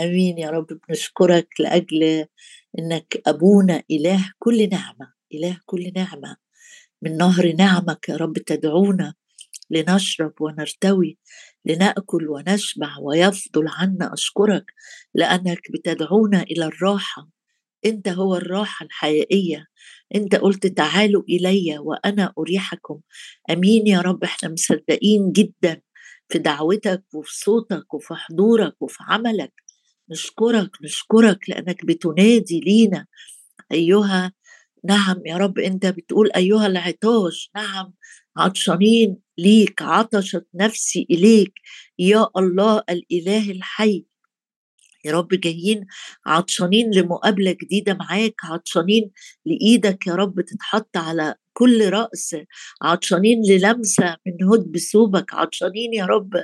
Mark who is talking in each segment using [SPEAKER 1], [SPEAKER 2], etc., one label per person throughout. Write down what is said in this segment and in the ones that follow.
[SPEAKER 1] آمين يا رب بنشكرك لأجل إنك أبونا إله كل نعمة إله كل نعمة. من نهر نعمك يا رب تدعونا لنشرب ونرتوي لنأكل ونشبع ويفضل عنا. أشكرك لأنك بتدعونا إلى الراحة. أنت هو الراحة الحقيقية. أنت قلت تعالوا إلي وأنا أريحكم. آمين يا رب إحنا مصدقين جدا في دعوتك وفي صوتك وفي حضورك وفي عملك. نشكرك نشكرك لأنك بتنادي لينا. أيها نعم يا رب أنت بتقول أيها العطاش نعم عطشانين ليك عطشت نفسي إليك يا الله الإله الحي. يا رب جايين عطشانين لمقابلة جديدة معاك عطشانين لإيدك يا رب تتحط على كل رأس عطشانين للمسة من هد بثوبك عطشانين يا رب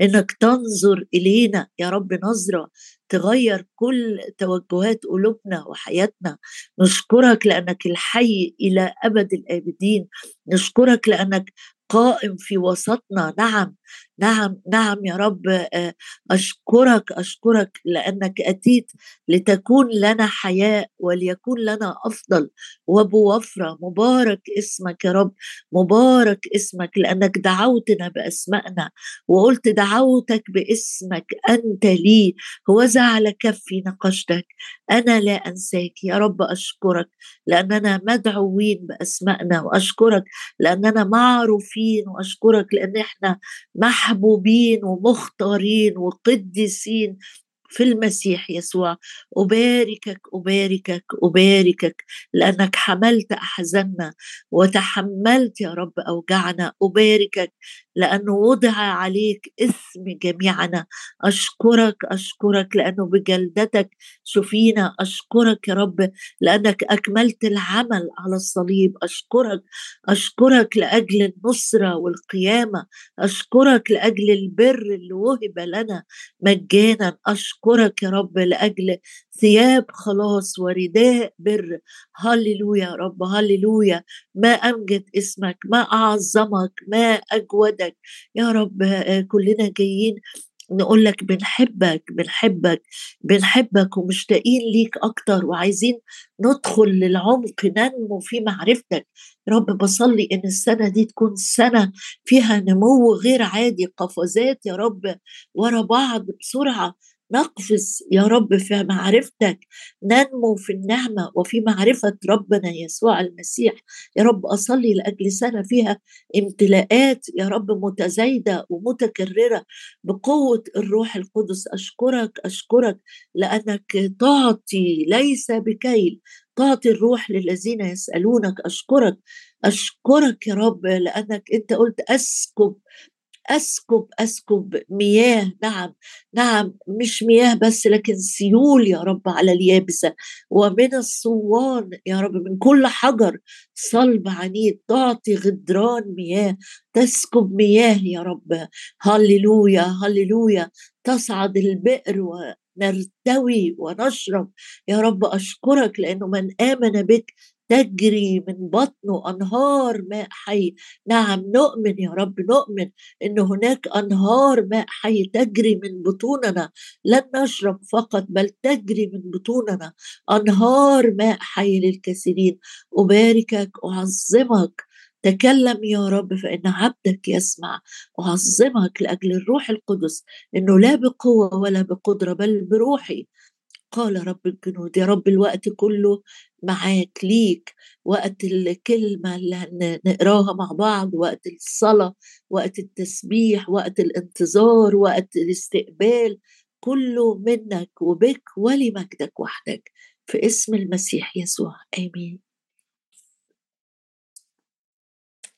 [SPEAKER 1] إنك تنظر إلينا يا رب نظرة تغير كل توجهات قلوبنا وحياتنا. نشكرك لأنك الحي إلى أبد الآبدين. نشكرك لأنك قائم في وسطنا. نعم نعم نعم يا رب آه، أشكرك أشكرك لأنك أتيت لتكون لنا حياة وليكون لنا أفضل. وبوفرة مبارك اسمك يا رب مبارك اسمك لأنك دعوتنا بأسمائنا. وقلت دعوتك باسمك أنت لي هو على كفي نقشتك. أنا لا أنساك يا رب أشكرك لأننا مدعوين بأسمائنا. وأشكرك لأننا معروفين. وأشكرك لأن إحنا مح محبوبين ومختارين وقديسين في المسيح يسوع. أباركك أباركك أباركك لأنك حملت أحزاننا وتحملت يا رب أوجعنا أباركك لأنه وضع عليك اسم جميعنا. أشكرك أشكرك لأنه بجلدتك شفينا. أشكرك يا رب لأنك أكملت العمل على الصليب. أشكرك أشكرك لأجل النصرة والقيامة. أشكرك لأجل البر اللي وهب لنا مجانا. أشكرك يا رب لأجل ثياب خلاص ورداء بر. هللويا يا رب هللويا. ما امجد اسمك ما أعظمك ما اجودك يا رب آه، كلنا جايين نقول لك بنحبك بنحبك بنحبك ومشتاقين ليك أكتر وعايزين ندخل للعمق ننمو في معرفتك. رب بصلي إن السنة دي تكون سنة فيها نمو غير عادي قفزات يا رب ورا بعض بسرعة. نقفز يا رب في معرفتك ننمو في النعمة وفي معرفة ربنا يسوع المسيح. يا رب أصلي لأجل سنة فيها امتلاءات يا رب متزايدة ومتكررة بقوة الروح القدس. أشكرك أشكرك لأنك تعطي ليس بكيل تعطي الروح للذين يسألونك. أشكرك أشكرك يا رب لأنك أنت قلت أسكب أسكب أسكب مياه. نعم نعم مش مياه بس لكن سيول يا رب على اليابسة. ومن الصوان يا رب من كل حجر صلب عنيد تعطي غدران مياه. تسكب مياه يا رب. هللويا هللويا. تصعد البئر ونرتوي ونشرب. يا رب أشكرك لأنه من آمن بك تجري من بطنه أنهار ماء حي. نعم نؤمن يا رب نؤمن إن هناك أنهار ماء حي تجري من بطوننا. لن نشرب فقط بل تجري من بطوننا. أنهار ماء حي للكثيرين أباركك أعظمك. تكلم يا رب فإن عبدك يسمع. أعظمك لأجل الروح القدس. إنه لا بقوة ولا بقدرة بل بروحي. قال رب الجنود يا رب الوقت كله معاك ليك وقت الكلمة اللي نقراها مع بعض وقت الصلاة وقت التسبيح وقت الانتظار وقت الاستقبال كله منك وبك ولمجدك وحدك في اسم المسيح يسوع آمين.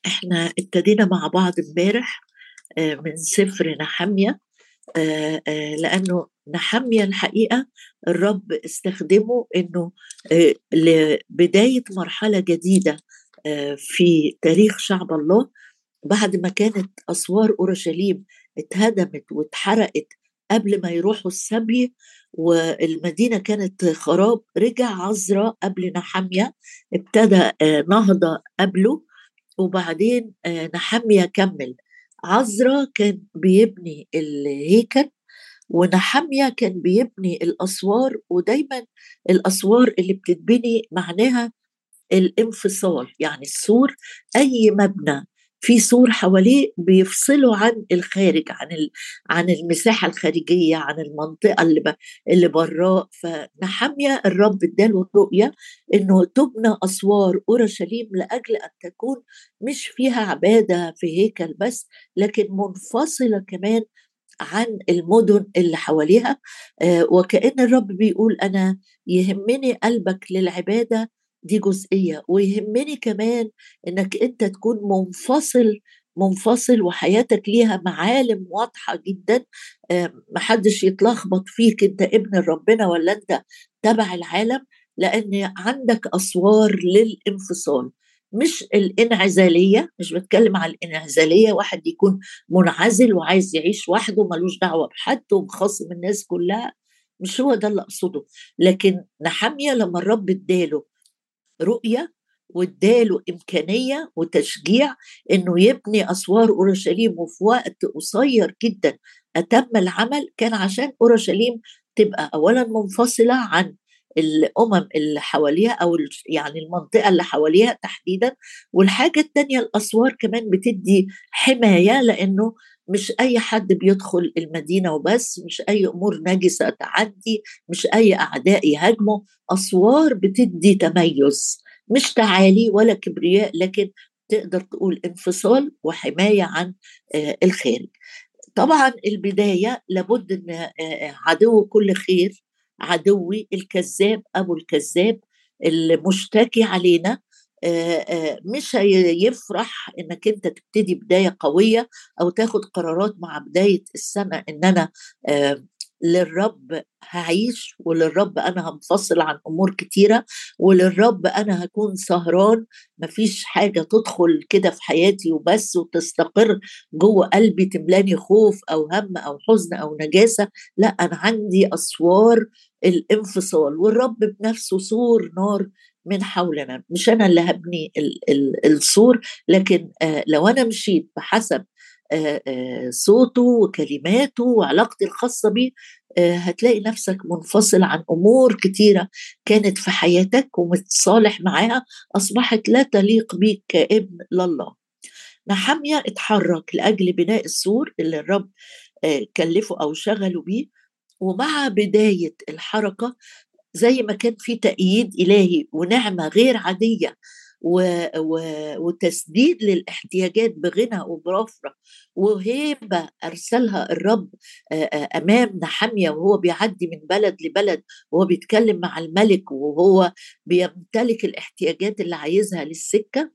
[SPEAKER 1] إحنا ابتدينا مع بعض امبارح آه، من سفر نحمية آه، آه، لأنه نحمية الحقيقة الرب استخدمه إنه آه، لبداية مرحلة جديدة آه، في تاريخ شعب الله. بعد ما كانت أسوار أورشليم اتهدمت واتحرقت قبل ما يروحوا السبي والمدينة كانت خراب رجع عزرا قبل نحمية ابتدى آه، نهضة قبله وبعدين نحمية كمل. عزرا كان بيبني الهيكل ونحمية كان بيبني الأسوار ودايما الأسوار اللي بتتبني معناها الانفصال يعني السور أي مبنى في سور حواليه بيفصله عن الخارج عن عن المساحة الخارجية عن المنطقة اللي. اللي براه فنحميا الرب اداله الرؤية إنه تبنى أسوار أورشليم لأجل أن تكون مش فيها عبادة في هيكل بس لكن منفصلة كمان عن المدن اللي حواليها آه وكأن الرب بيقول أنا يهمني قلبك للعبادة دي جزئية ويهمني كمان إنك أنت تكون منفصل منفصل وحياتك ليها معالم واضحة جدا محدش يتلخبط فيك أنت ابن ربنا ولا أنت تبع العالم لأن عندك أسوار للانفصال. مش الانعزالية مش بتكلم على الانعزالية واحد يكون منعزل وعايز يعيش وحده ملوش دعوة بحد ومخاصم الناس كلها مش هو ده اللي أقصده. لكن نحمية لما الرب اداله رؤية واداله إمكانية وتشجيع إنه يبني أسوار أورشليم وفي وقت قصير جدا أتم العمل كان عشان أورشليم تبقى اولا منفصلة عن الأمم اللي حواليها أو يعني المنطقة اللي حواليها تحديدا والحاجة الثانية الأسوار كمان بتدي حماية لأنه مش أي حد بيدخل المدينة وبس مش أي أمور نجسه تعدي مش أي أعداء يهاجموا. أسوار بتدي تميز مش تعالي ولا كبرياء لكن تقدر تقول انفصال وحماية عن الخارج. طبعا البداية لابد إن عدو كل خير عدوي الكذاب أبو الكذاب المشتكي علينا. مش هيفرح إنك أنت تبتدي بداية قوية أو تاخد قرارات مع بداية السنة إن أنا للرب هعيش وللرب أنا هنفصل عن أمور كتيرة وللرب أنا هكون سهران. مفيش حاجة تدخل كده في حياتي وبس وتستقر جوه قلبي تملاني خوف أو هم أو حزن أو نجاسة. لا أنا عندي أسوار الانفصال والرب بنفسه سور نار من حولنا. مش أنا اللي هبني السور لكن لو أنا مشيت بحسب صوته وكلماته وعلاقتي الخاصة بيه هتلاقي نفسك منفصل عن أمور كتيرة كانت في حياتك ومتصالح معاها أصبحت لا تليق بيك كابن لله نحمية اتحرك لأجل بناء السور اللي الرب كلفه أو شغله بيه ومع بداية الحركة زي ما كان في تأييد إلهي ونعمة غير عادية. وتسديد للاحتياجات بغنى وبرفرة. وهيبة أرسلها الرب أمام نحمية وهو بيعدي من بلد لبلد وهو بيتكلم مع الملك وهو بيمتلك الاحتياجات اللي عايزها للسكة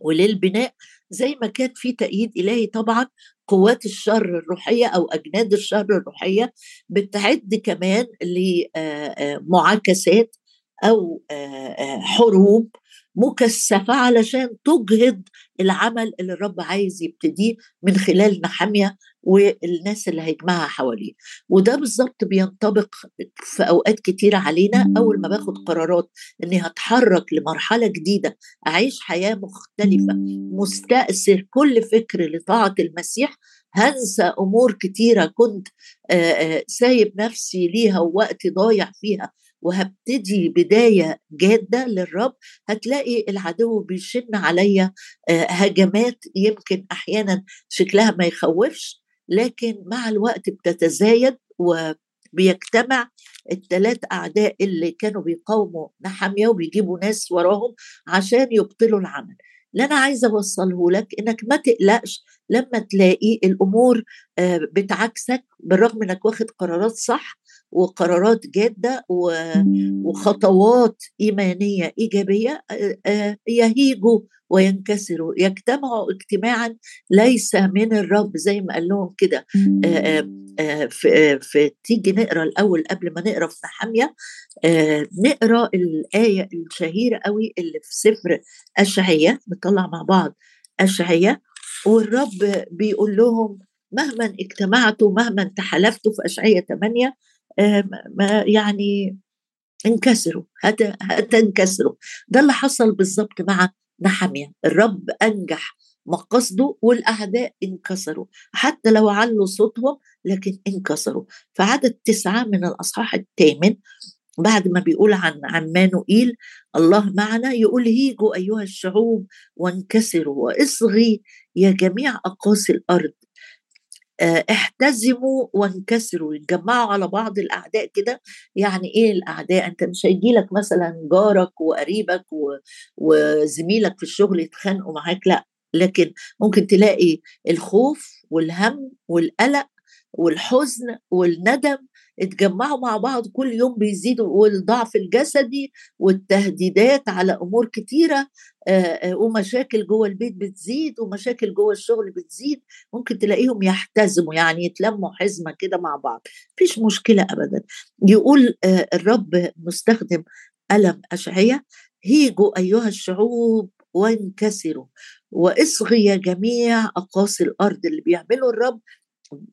[SPEAKER 1] وللبناء. زي ما كان في تأييد إلهي طبعا قوات الشر الروحية أو أجناد الشر الروحية بتعد كمان لمعاكسات أو حروب مكثفة علشان تجهض العمل اللي الرب عايز يبتديه من خلال نحمية والناس اللي هيجمعها حواليه. وده بالظبط بينطبق في أوقات كتيرة علينا. أول ما باخد قرارات إني هتحرك لمرحلة جديدة أعيش حياة مختلفة مستأثر كل فكر لطاعة المسيح هنسى أمور كتيرة كنت سايب نفسي ليها ووقت ضايع فيها. وهبتدي بداية جادة للرب هتلاقي العدو بيشن عليا هجمات يمكن أحيانا شكلها ما يخوفش لكن مع الوقت بتتزايد وبيجتمع الثلاث أعداء اللي كانوا بيقاوموا نحمية وبيجيبوا ناس وراهم عشان يبطلوا العمل. اللي أنا عايزة أوصله لك إنك ما تقلقش لما تلاقي الأمور بتعكسك بالرغم إنك واخد قرارات صح وقرارات جادة وخطوات إيمانية إيجابية يهيجوا وينكسروا يجتمعوا اجتماعا ليس من الرب زي ما قال لهم كده. في, تيجي نقرأ الأول قبل ما نقرأ في نحمية نقرأ الآية الشهيرة قوي اللي في سفر اشعياء نطلع مع بعض اشعياء والرب بيقول لهم مهما اجتمعتوا مهما تحالفتوا في اشعياء 8 ما يعني انكسروا هتنكسروا. ده اللي حصل بالظبط مع نحمية الرب أنجح مقصده والأعداء انكسروا. حتى لو علوا صوتهم لكن انكسروا. فعدد تسعة من الأصحاح الثامن بعد ما بيقول عن عمانوئيل الله معنا يقول هيجوا أيها الشعوب وانكسروا وإصغي يا جميع أقاصي الأرض. آه، احتزموا وانكسروا. يتجمعوا على بعض الأعداء كده يعني إيه الأعداء؟ أنت مش هيجي لك مثلا جارك وقريبك وزميلك في الشغل يتخانقوا معاك لأ. لكن ممكن تلاقي الخوف والهم والقلق والحزن والندم اتجمعوا مع بعض كل يوم بيزيدوا والضعف الجسدي والتهديدات على أمور كتيرة ومشاكل جوه البيت بتزيد ومشاكل جوه الشغل بتزيد ممكن تلاقيهم يحتزموا يعني يتلموا حزمة كده مع بعض. مفيش مشكلة ابدا. يقول الرب مستخدم ألم أشعية هيجوا أيها الشعوب وانكسروا واصغي يا جميع أقاصي الأرض. اللي بيعمله الرب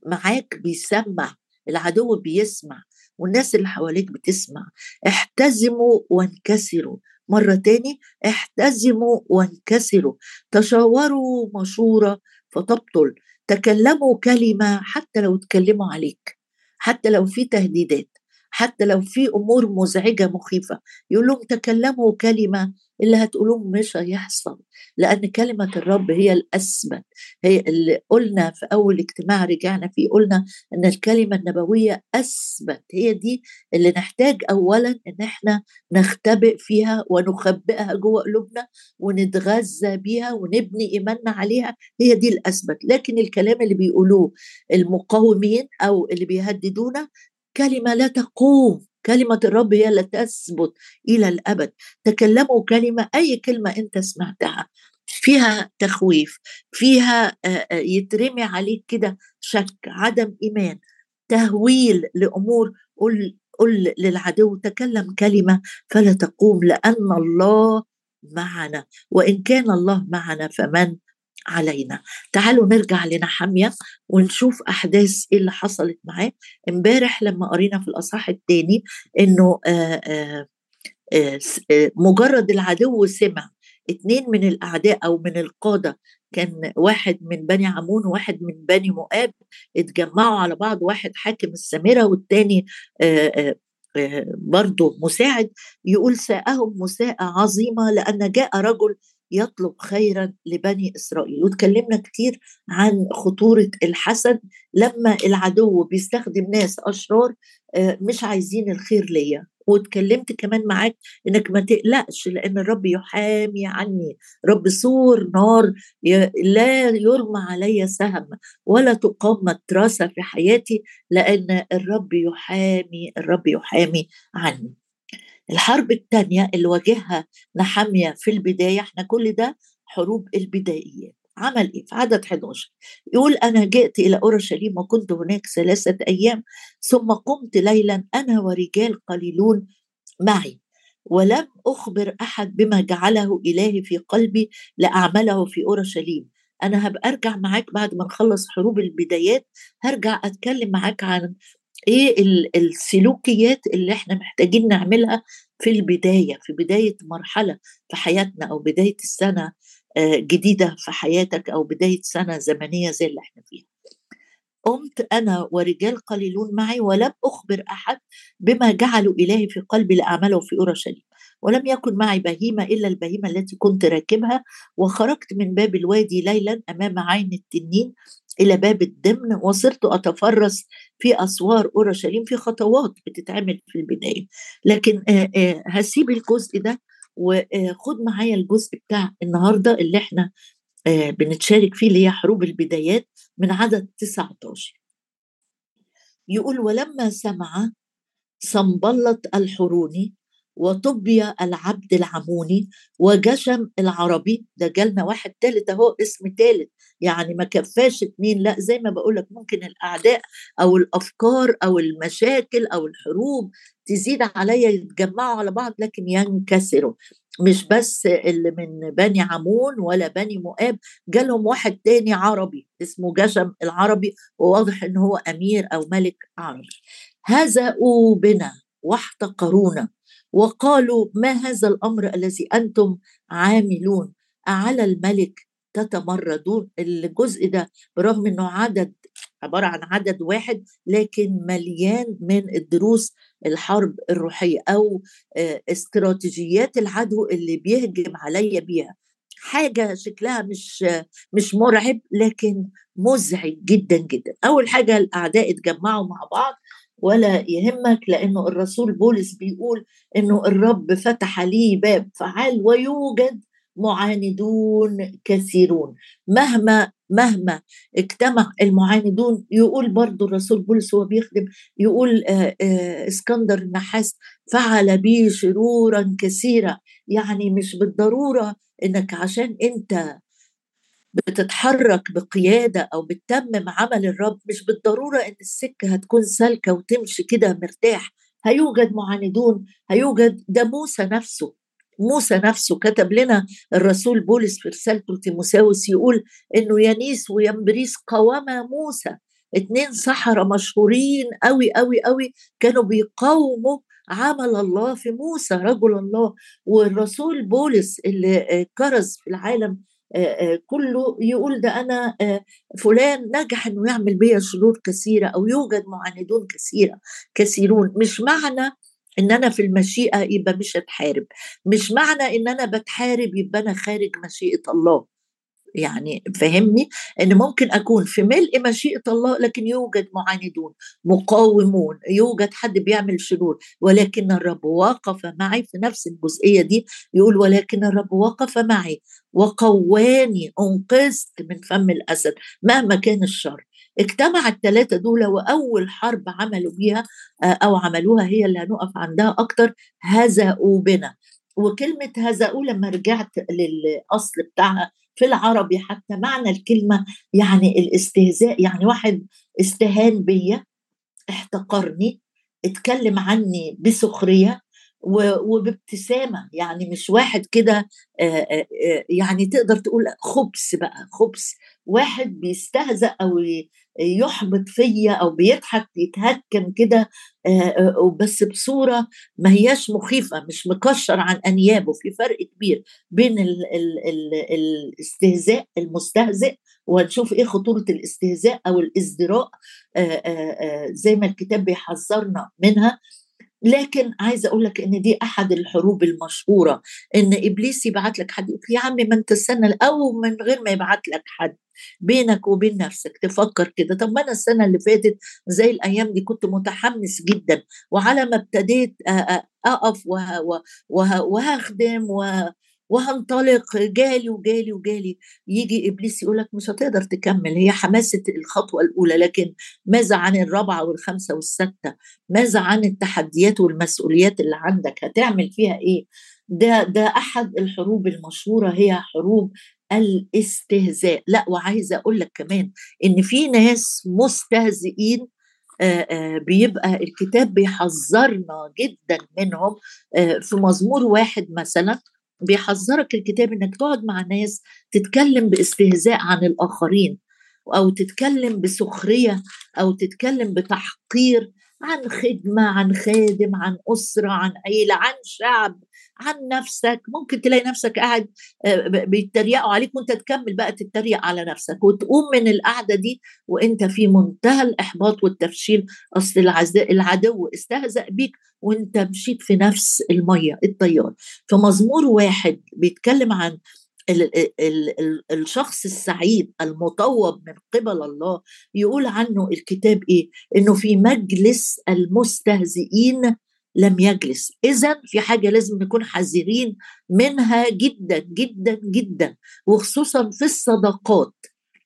[SPEAKER 1] معاك بيسمع العدو بيسمع والناس اللي حواليك بتسمع. احتزموا وانكسروا. مرة تاني احتزموا وانكسروا تشاوروا مشورة فتبطل تكلموا كلمة حتى لو اتكلموا عليك حتى لو في تهديدات. حتى لو في أمور مزعجة مخيفة. يقول لهم تكلموا كلمة اللي هتقولوه مش هيحصل لأن كلمة الرب هي الأثبت. هي اللي قلنا في أول اجتماع رجعنا فيه قلنا إن الكلمة النبوية أثبت. هي دي اللي نحتاج اولا إن إحنا نختبئ فيها ونخبئها جوه قلوبنا ونتغذى بيها ونبني إيماننا عليها. هي دي الأثبت. لكن الكلام اللي بيقولوه المقاومين أو اللي بيهددونا كلمة لا تقوم كلمة الرب هي اللي تثبت إلى الأبد. تكلموا كلمة أي كلمة أنت سمعتها فيها تخويف فيها يترمي عليك كده شك عدم إيمان تهويل لأمور قل قل للعدو تكلم كلمة فلا تقوم لأن الله معنا وإن كان الله معنا فمن علينا. تعالوا نرجع لنحمية ونشوف أحداث إيه اللي حصلت معاه. امبارح لما قرينا في الأصحاح الثاني إنه آآ آآ آآ مجرد العدو سمع. اتنين من الأعداء أو من القادة كان واحد من بني عمون وواحد من بني مؤاب اتجمعوا على بعض واحد حاكم السامرة والتاني برضه مساعد يقول ساءهم مساءة عظيمة لأن جاء رجل يطلب خيرا لبني إسرائيل. وتكلمنا كتير عن خطورة الحسد. لما العدو بيستخدم ناس أشرار آه، مش عايزين الخير ليا. واتكلمت كمان معاك إنك ما تقلقش لأن الرب يحامي عني. رب سور نار لا يرمى علي سهم ولا تقام مترسه في حياتي لأن الرب يحامي الرب يحامي عني. الحرب الثانية اللي واجهها نحمية في البداية إحنا كل ده حروب البدائيات. عمل إيه؟ في عدد 11 يقول أنا جئت إلى أورشليم وكنت هناك ثلاثة أيام ثم قمت ليلا أنا ورجال قليلون معي. ولم أخبر أحد بما جعله إلهي في قلبي لأعمله في أورشليم. أنا هبقى أرجع معاك بعد ما نخلص حروب البدايات هرجع أتكلم معاك عن إيه السلوكيات اللي إحنا محتاجين نعملها في البداية في بداية مرحلة في حياتنا أو بداية السنة آه، جديدة في حياتك أو بداية سنة زمنية زي اللي إحنا فيها. قمت أنا ورجال قليلون معي ولم أخبر أحد بما جعلوا إلهي في قلبي لاعمله في اورشليم ولم يكن معي بهيمة إلا البهيمة التي كنت راكبها وخرجت من باب الوادي ليلا أمام عين التنين إلى باب الدمن وصرت أتفرس في أسوار أورشليم في خطوات بتتعمل في البداية. لكن هسيب الجزء ده وخد معايا الجزء بتاع النهارده اللي إحنا بنتشارك فيه اللي هي حروب البدايات من عدد 19 يقول ولما سمع صنبلط الحروني وطبي العبد العموني وجشم العربي ده جالنا واحد تالت أهو اسم تالت. يعني ما كفاش اتنين لا زي ما بقولك ممكن الأعداء أو الأفكار أو المشاكل أو الحروب تزيد عليا يتجمعوا على بعض لكن ينكسروا. مش بس اللي من بني عمون ولا بني مؤاب جالهم واحد تاني عربي اسمه جشم العربي وواضح إن هو أمير أو ملك عربي هزأوا بنا واحتقرونا وقالوا ما هذا الأمر الذي أنتم عاملون؟ أعلى الملك تتمردون. الجزء ده برغم إنه عدد عبارة عن عدد واحد لكن مليان من الدروس الحرب الروحية أو آه، استراتيجيات العدو اللي بيهجم عليا بيها. حاجة شكلها مش مش مرعب لكن مزعج جدا جدا. أول حاجة الأعداء اتجمعوا مع بعض ولا يهمك لأنه الرسول بولس بيقول إنه الرب فتح لي باب. فعال ويوجد معاندون كثيرون. مهما مهما اجتمع المعاندون يقول برضو الرسول بولس هو بيخدم يقول آه، آه، اسكندر النحاس فعل بي شرورا كثيرة يعني مش بالضرورة إنك عشان أنت بتتحرك بقيادة أو بتتمم عمل الرب مش بالضرورة إن السكة هتكون سالكة وتمشي كده مرتاح. هيوجد معاندون هيوجد ده موسى نفسه. موسى نفسه كتب لنا الرسول بولس في رسالته لتيموساوس يقول إنه يانيس وينبريس قوام موسى. اتنين سحرة مشهورين قوي قوي قوي كانوا بيقاوموا عمل الله في موسى رجل الله. والرسول بولس اللي كرز في العالم كله يقول ده أنا فلان نجح إنه يعمل بيا شرور كثيرة أو يوجد معاندون كثيرة كثيرون. مش معنى إن أنا في المشيئة يبقى مش هتحارب. مش معنى إن أنا بتحارب يبقى أنا خارج مشيئة الله. يعني فهمني؟ إن ممكن أكون في ملء مشيئة الله لكن يوجد معاندون مقاومون يوجد حد بيعمل شرور ولكن الرب وقف معي في نفس الجزئية دي. يقول ولكن الرب وقف معي وقواني أنقذت من فم الأسد مهما كان الشر. اجتمع الثلاثه دول وأول حرب عملوا بيها آه، أو عملوها هي اللي هنقف عندها أكتر هزأوا بنا. وكلمة هزأوا لما رجعت للأصل بتاعها في العربي حتى معنى الكلمة يعني الاستهزاء يعني واحد استهان بيا احتقرني اتكلم عني بسخرية وبابتسامة يعني مش واحد كده يعني تقدر تقول خبث بقى خبث واحد بيستهزأ أو يحبط فيا أو بيضحك يتهكم كده بس بصورة ما هياش مخيفة مش مكشر عن أنيابه. في فرق كبير بين ال ال ال الاستهزاء المستهزئ وهنشوف إيه خطورة الاستهزاء أو الإزدراء زي ما الكتاب بيحذرنا منها. لكن عايزة أقول لك إن دي أحد الحروب المشهورة إن إبليس يبعت لك حد. يا عمي ما أنت السنة أو من غير ما يبعت لك حد. بينك وبين نفسك تفكر كده. طب ما أنا السنة اللي فاتت زي الأيام دي كنت متحمس جدا وعلى ما ابتديت أقف وهخدم وهنطلق جالي وجالي وجالي. يجي إبليس يقول لك مش هتقدر تكمل. هي حماسة الخطوة الأولى لكن ماذا عن الرابعة والخامسه والسادسه ماذا عن التحديات والمسؤوليات اللي عندك؟ هتعمل فيها إيه؟ ده ده أحد الحروب المشهورة هي حروب الاستهزاء. لا وعايزة أقول لك كمان إن في ناس مستهزئين بيبقى الكتاب بيحذرنا جدا منهم في مزمور واحد مثلا بيحذرك الكتاب إنك تقعد مع ناس تتكلم باستهزاء عن الآخرين أو تتكلم بسخرية أو تتكلم بتحقير عن خدمة عن خادم عن أسرة عن عيلة عن شعب عن نفسك. ممكن تلاقي نفسك قاعد آه، بيتريقوا عليك وأنت تكمل بقى تتريق على نفسك وتقوم من القعدة دي وأنت في منتهى الإحباط والتفشيل. أصل العدو استهزأ بيك وأنت مشيت في نفس المية الطيار. فمزمور واحد بيتكلم عن ال ال ال الشخص السعيد المطوب من قبل الله يقول عنه الكتاب إيه؟ إنه في مجلس المستهزئين لم يجلس. اذا في حاجة لازم نكون حذرين منها جدا جدا جدا وخصوصا في الصداقات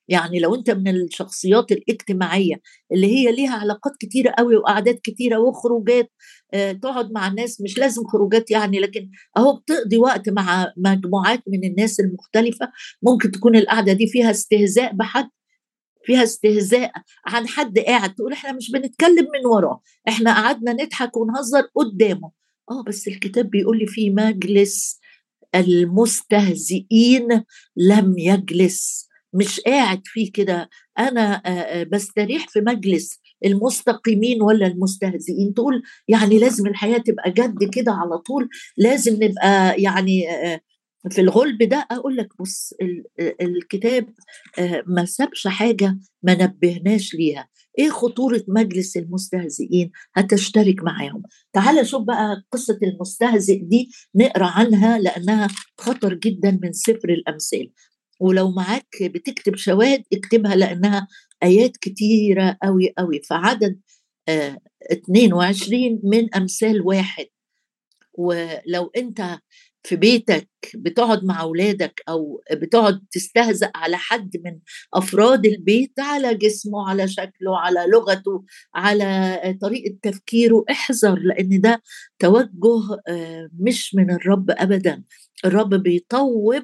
[SPEAKER 1] يعني لو أنت من الشخصيات الاجتماعية اللي هي ليها علاقات كتيرة قوي وقعدات كتيرة وخروجات آه تقعد مع الناس مش لازم خروجات يعني لكن أهو بتقضي وقت مع مجموعات من الناس المختلفة ممكن تكون القعدة دي فيها استهزاء بحد فيها استهزاء عن حد قاعد تقول إحنا مش بنتكلم من وراه إحنا قعدنا نضحك ونهزر قدامه. آه بس الكتاب بيقول لي في مجلس المستهزئين لم يجلس. مش قاعد فيه كده. أنا بستريح في مجلس المستقيمين ولا المستهزئين تقول يعني لازم الحياة تبقى جد كده على طول لازم نبقى يعني في الغلب ده. أقول لك بص الكتاب ما سابش حاجة ما نبهناش ليها. إيه خطورة مجلس المستهزئين؟ هتشترك معاهم. تعال شوف بقى قصة المستهزئ دي نقرأ عنها لأنها خطر جدا من سفر الأمثال. ولو معاك بتكتب شواهد اكتبها لأنها آيات كتيرة قوي قوي فعدد آه 22 من أمثال واحد. ولو أنت في بيتك بتقعد مع أولادك أو بتقعد تستهزأ على حد من أفراد البيت على جسمه على شكله على لغته على طريقة تفكيره احذر لأن ده توجه آه، مش من الرب ابدا. الرب بيطوب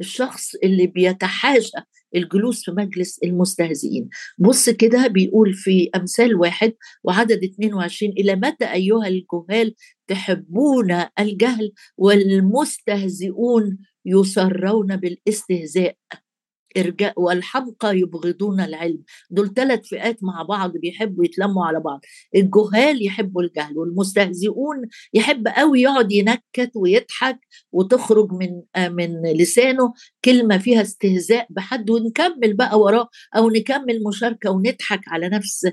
[SPEAKER 1] الشخص اللي بيتحاشى الجلوس في مجلس المستهزئين. بص كده بيقول في أمثال واحد وعدد 22 إلى متى أيها الجهال تحبون الجهل والمستهزئون يسرون بالاستهزاء. إرجاء والحمقى يبغضون العلم. دول ثلاث فئات مع بعض بيحبوا يتلموا على بعض. الجهال يحبوا الجهل والمستهزئون يحب قوي يقعد ينكت ويضحك وتخرج من آه، من لسانه كلمة فيها استهزاء بحد ونكمل بقى وراه أو نكمل مشاركة ونضحك على نفس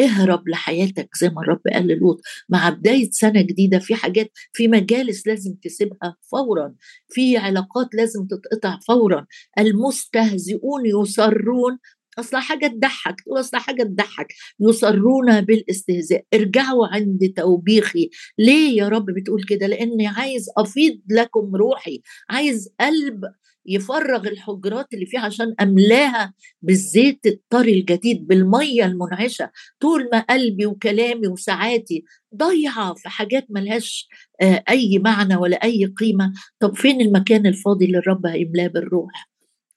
[SPEAKER 1] اهرب لحياتك زي ما الرب قال للوط. مع بداية سنة جديدة في حاجات في مجالس لازم تسيبها فورا. في علاقات لازم تتقطع فورا. المستهزئون يصرون. أصلا حاجة تضحك تقول أصلا حاجة تضحك. يصرون بالاستهزاء. ارجعوا عند توبيخي. ليه يا رب بتقول كده؟ لأني عايز أفيض لكم روحي. عايز قلب يفرغ الحجرات اللي فيها عشان أملاها بالزيت الطري الجديد بالمية المنعشة طول ما قلبي وكلامي وساعاتي ضيعه في حاجات ملهاش آه، أي معنى ولا أي قيمة. طب فين المكان الفاضي اللي الرب هيملاه بالروح؟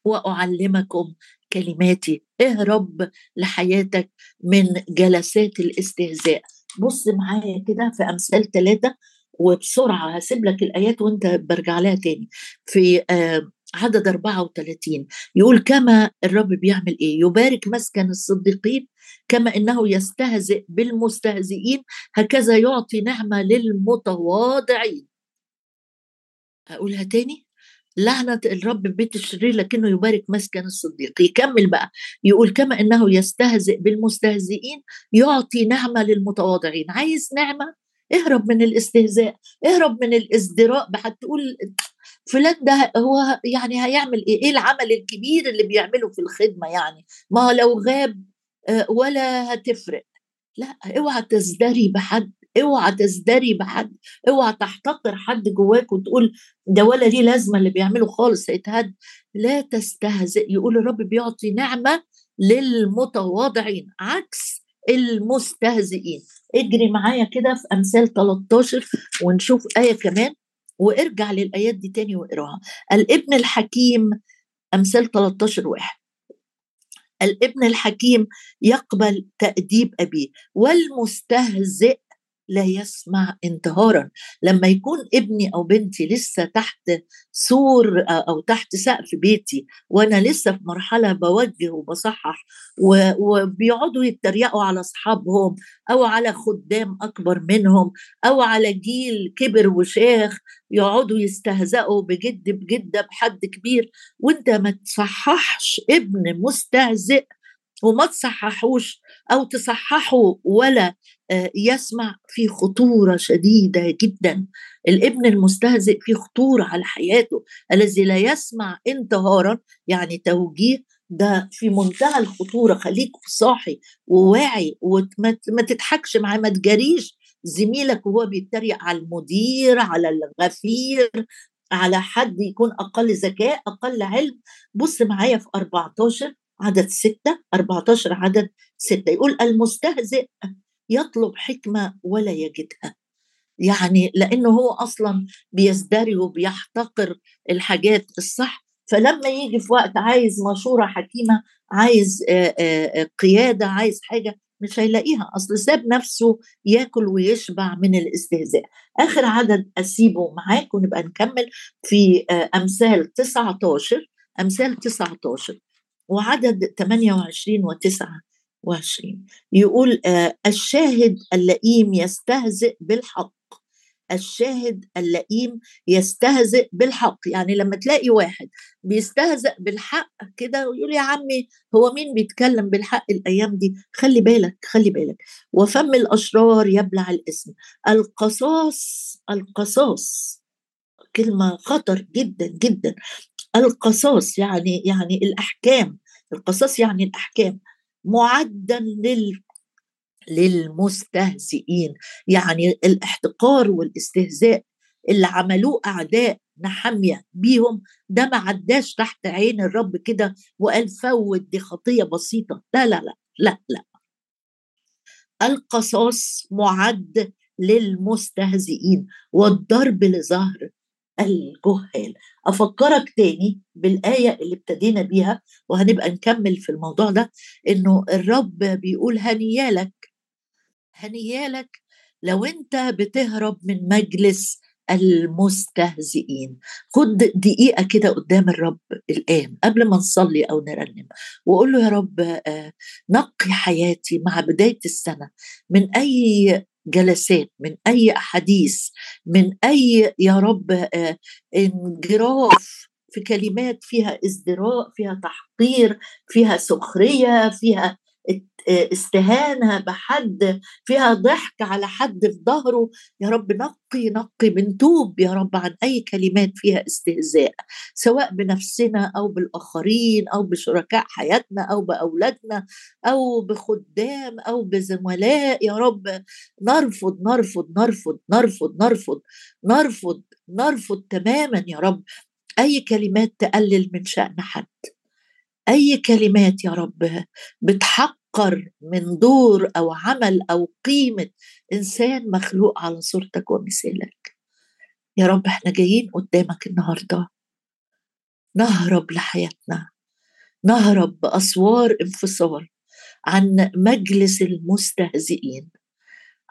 [SPEAKER 1] وأعلمكم كلماتي اهرب لحياتك من جلسات الاستهزاء؟ بص معايا كده في أمثال ثلاثة وبسرعة هسيب لك الآيات وأنت برجع لها تاني. في آه عدد 34 يقول كما الرب بيعمل إيه؟ يبارك مسكن الصديقين كما إنه يستهزئ بالمستهزئين. هكذا يعطي نعمة للمتواضعين. أقولها تاني؟ لعنة الرب بيت الشرير لكنه يبارك مسكن الصديق يكمل بقى. يقول كما إنه يستهزئ بالمستهزئين يعطي نعمة للمتواضعين. عايز نعمة؟ اهرب من الاستهزاء اهرب من الازدراء. بحد تقول فلان ده هو يعني هيعمل إيه؟ إيه العمل الكبير اللي بيعمله في الخدمة يعني؟ ما لو غاب آه، ولا هتفرق. لا اوعى تزدري بحد اوعى تزدري بحد اوعى تحتقر حد جواك وتقول ده ولا ليه لازمة اللي بيعمله خالص هيتهد. لا تستهزئ يقول الرب بيعطي نعمة للمتواضعين عكس المستهزئين. اجري معايا كده في أمثال 13 ونشوف آية كمان. وارجع للآيات دي تاني واقراها. الابن الحكيم أمثال 13 واحد. الابن الحكيم يقبل تأديب أبيه والمستهزئ لا يسمع انتهارا. لما يكون ابني أو بنتي لسه تحت سور أو تحت سقف بيتي وأنا لسه في مرحلة بوجه وبصحح وبيقعدوا يتريقوا على أصحابهم أو على خدام أكبر منهم أو على جيل كبر وشاخ يقعدوا يستهزئوا بجد بجدة بحد كبير وأنت ما تصححش ابن مستهزئ. وما تصححوش أو تصححه ولا آه، يسمع في خطورة شديدة جدا. الابن المستهزئ في خطورة على حياته الذي لا يسمع انتهارا يعني توجيه ده في منتهى الخطورة. خليك صاحي وواعي وما تضحكش معاه ما تجاريش. زميلك وهو بيتريق على المدير على الغفير على حد يكون أقل ذكاء أقل علم. بص معايا في 14 عدد ستة 14 عدد ستة. يقول المستهزئ يطلب حكمة ولا يجدها. يعني لأنه هو أصلا بيزدري وبيحتقر الحاجات الصح. فلما يجي في وقت عايز مشورة حكيمة عايز قيادة عايز حاجة مش هيلاقيها. أصل ساب نفسه ياكل ويشبع من الاستهزاء. آخر عدد أسيبه معاك ونبقى نكمل في أمثال 19 أمثال 19 وعدد 28 و 29 يقول آه الشاهد اللئيم يستهزئ بالحق. الشاهد اللئيم يستهزئ بالحق. يعني لما تلاقي واحد بيستهزئ بالحق كده ويقول يا عمي هو مين بيتكلم بالحق الأيام دي؟ خلي بالك خلي بالك. وفم الأشرار يبلع الاسم. القصاص القصاص كلمة خطر جدا جدا. القصاص يعني يعني الأحكام القصاص يعني الأحكام معدا لل للمستهزئين. يعني الإحتقار والإستهزاء اللي عملوه أعداء نحمية بيهم ده ما عداش تحت عين الرب كده وقال فوت دي خطية بسيطة. لا لا لا لا لا. القصاص معد للمستهزئين والضرب لظهر الجهال. أفكرك تاني بالآية اللي ابتدينا بيها وهنبقى نكمل في الموضوع ده إنه الرب بيقول هنيالك هنيالك لو أنت بتهرب من مجلس المستهزئين. خد دقيقة كده قدام الرب الآن قبل ما نصلي أو نرنم وقول له يا رب آه، نقي حياتي مع بداية السنة من أي جلسات من أي أحاديث من أي يا رب آه، انجراف في كلمات فيها إزدراء فيها تحقير فيها سخرية فيها استهانه بحد فيها ضحك على حد في ظهره. يا رب نقي نقي بنتوب يا رب عن أي كلمات فيها استهزاء سواء بنفسنا أو بالآخرين أو بشركاء حياتنا أو بأولادنا أو بخدام أو بزملاء. يا رب نرفض نرفض نرفض نرفض نرفض نرفض نرفض تماما يا رب أي كلمات تقلل من شأن حد. أي كلمات يا رب بتحقر من دور أو عمل أو قيمة إنسان مخلوق على صورتك ومثالك. يا رب إحنا جايين قدامك النهارده. نهرب لحياتنا. نهرب بأسوار انفصال. عن مجلس المستهزئين.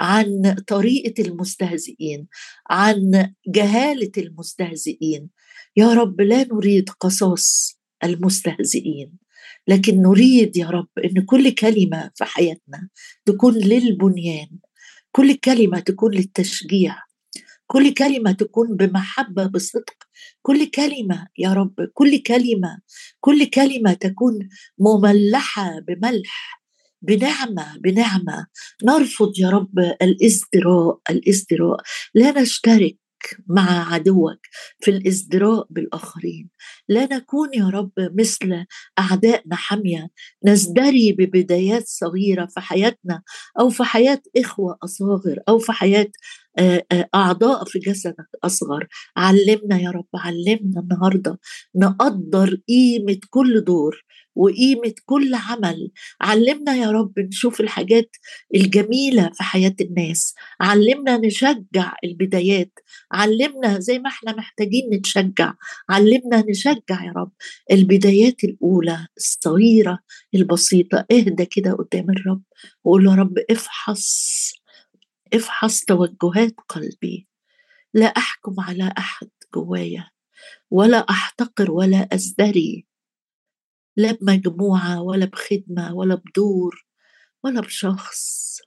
[SPEAKER 1] عن طريقة المستهزئين. عن جهالة المستهزئين. يا رب لا نريد قصاص المستهزئين. لكن نريد يا رب إن كل كلمة في حياتنا تكون للبنيان كل كلمة تكون للتشجيع كل كلمة تكون بمحبة بصدق كل كلمة يا رب كل كلمة كل كلمة تكون مملحة بملح بنعمة بنعمة. نرفض يا رب الإزدراء الإزدراء. لا نشترك مع عدوك في الإزدراء بالآخرين. لا نكون يا رب مثل أعدائنا حميه نزدري ببدايات صغيرة في حياتنا أو في حياة إخوة أصاغر أو في حياة أعضاء في جسدك أصغر. علمنا يا رب علمنا النهارده نقدر قيمة كل دور وقيمة كل عمل. علمنا يا رب نشوف الحاجات الجميلة في حياة الناس. علمنا نشجع البدايات. علمنا زي ما إحنا محتاجين نتشجع. علمنا نشجع يا رب البدايات الأولى الصغيرة البسيطة. اهدى كده قدام الرب. وقول له يا رب افحص افحص توجهات قلبي. لا أحكم على أحد جوايا ولا أحتقر ولا أزدري. لا بمجموعة ولا بخدمة ولا بدور ولا بشخص.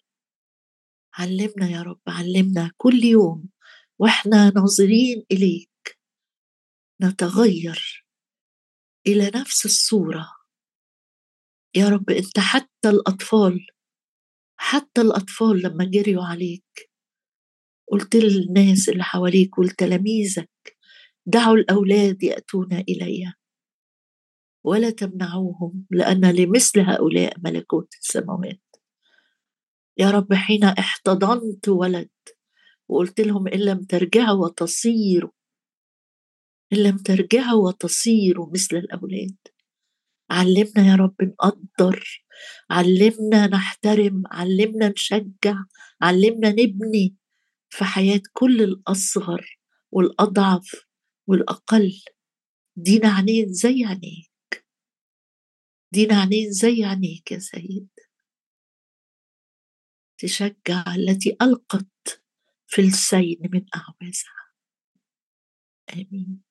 [SPEAKER 1] علمنا يا رب علمنا كل يوم وإحنا ناظرين إليك. نتغير إلى نفس الصورة. يا رب أنت حتى الأطفال حتى الأطفال لما جريوا عليك. قلت للناس اللي حواليك ولتلاميذك دعوا الأولاد يأتون إليّ. ولا تمنعوهم لأن لمثل هؤلاء ملكوت السماوات. يا رب حين احتضنت ولد وقلت لهم إن لم ترجعوا وتصيروا إن لم ترجعوا وتصيروا مثل الأولاد. علمنا يا رب نقدر علمنا نحترم علمنا نشجع علمنا نبني في حياة كل الأصغر والأضعف والأقل. دينا عينين زي عينيه دينا عينين زي عينيك يا سيد. تشجع التي ألقت في السين من أعوازها. آمين.